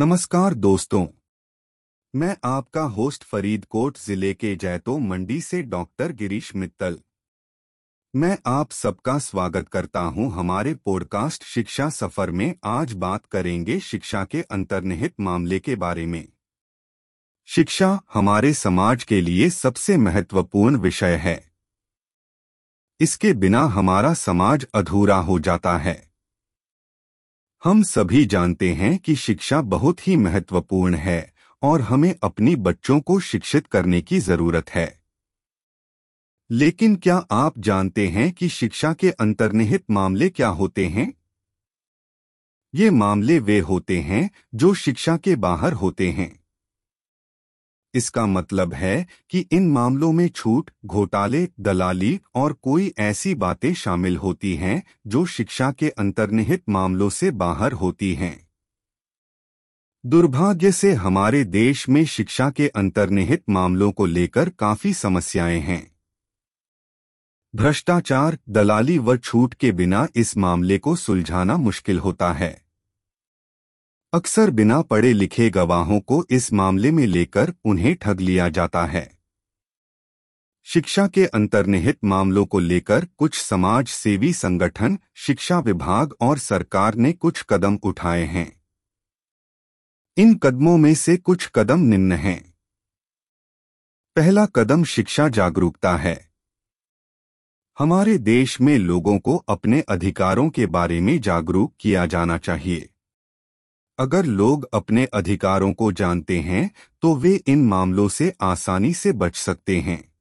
नमस्कार दोस्तों। मैं आपका होस्ट फरीदकोट ज़िले के जैतो मंडी से डॉक्टर गिरीश मित्तल। मैं आप सबका स्वागत करता हूँ हमारे पॉडकास्ट शिक्षा सफ़र में। आज बात करेंगे शिक्षा के अंतर्निहित मामले के बारे में। शिक्षा हमारे समाज के लिए सबसे महत्वपूर्ण विषय है। इसके बिना हमारा समाज अधूरा हो जाता है। हम सभी जानते हैं कि शिक्षा बहुत ही महत्वपूर्ण है और हमें अपनी बच्चों को शिक्षित करने की ज़रूरत है। लेकिन क्या आप जानते हैं कि शिक्षा के अंतर्निहित मामले क्या होते हैं? ये मामले वे होते हैं जो शिक्षा के बाहर होते हैं। इसका मतलब है कि इन मामलों में छूट, घोटाले, दलाली और कोई ऐसी बातें शामिल होती हैं जो शिक्षा के अंतर्निहित मामलों से बाहर होती हैं। दुर्भाग्य से हमारे देश में शिक्षा के अंतर्निहित मामलों को लेकर काफ़ी समस्याएँ हैं। भ्रष्टाचार, दलाली व छूट के बिना इस मामले को सुलझाना मुश्किल होता है। अक्सर बिना पढ़े लिखे गवाहों को इस मामले में लेकर उन्हें ठग लिया जाता है। शिक्षा के अंतर्निहित मामलों को लेकर कुछ समाज सेवी संगठन, शिक्षा विभाग और सरकार ने कुछ कदम उठाए हैं। इन कदमों में से कुछ कदम निम्न हैं। पहला कदम शिक्षा जागरूकता है। हमारे देश में लोगों को अपने अधिकारों के बारे में जागरूक किया जाना चाहिए। अगर लोग अपने अधिकारों को जानते हैं तो वे इन मामलों से आसानी से बच सकते हैं।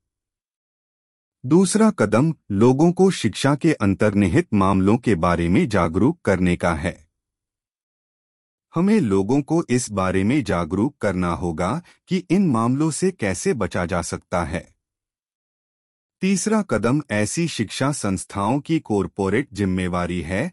दूसरा कदम लोगों को शिक्षा के अंतर्निहित मामलों के बारे में जागरूक करने का है। हमें लोगों को इस बारे में जागरूक करना होगा कि इन मामलों से कैसे बचा जा सकता है। तीसरा कदम ऐसी शिक्षा संस्थाओं की कॉरपोरेट जिम्मेवारी है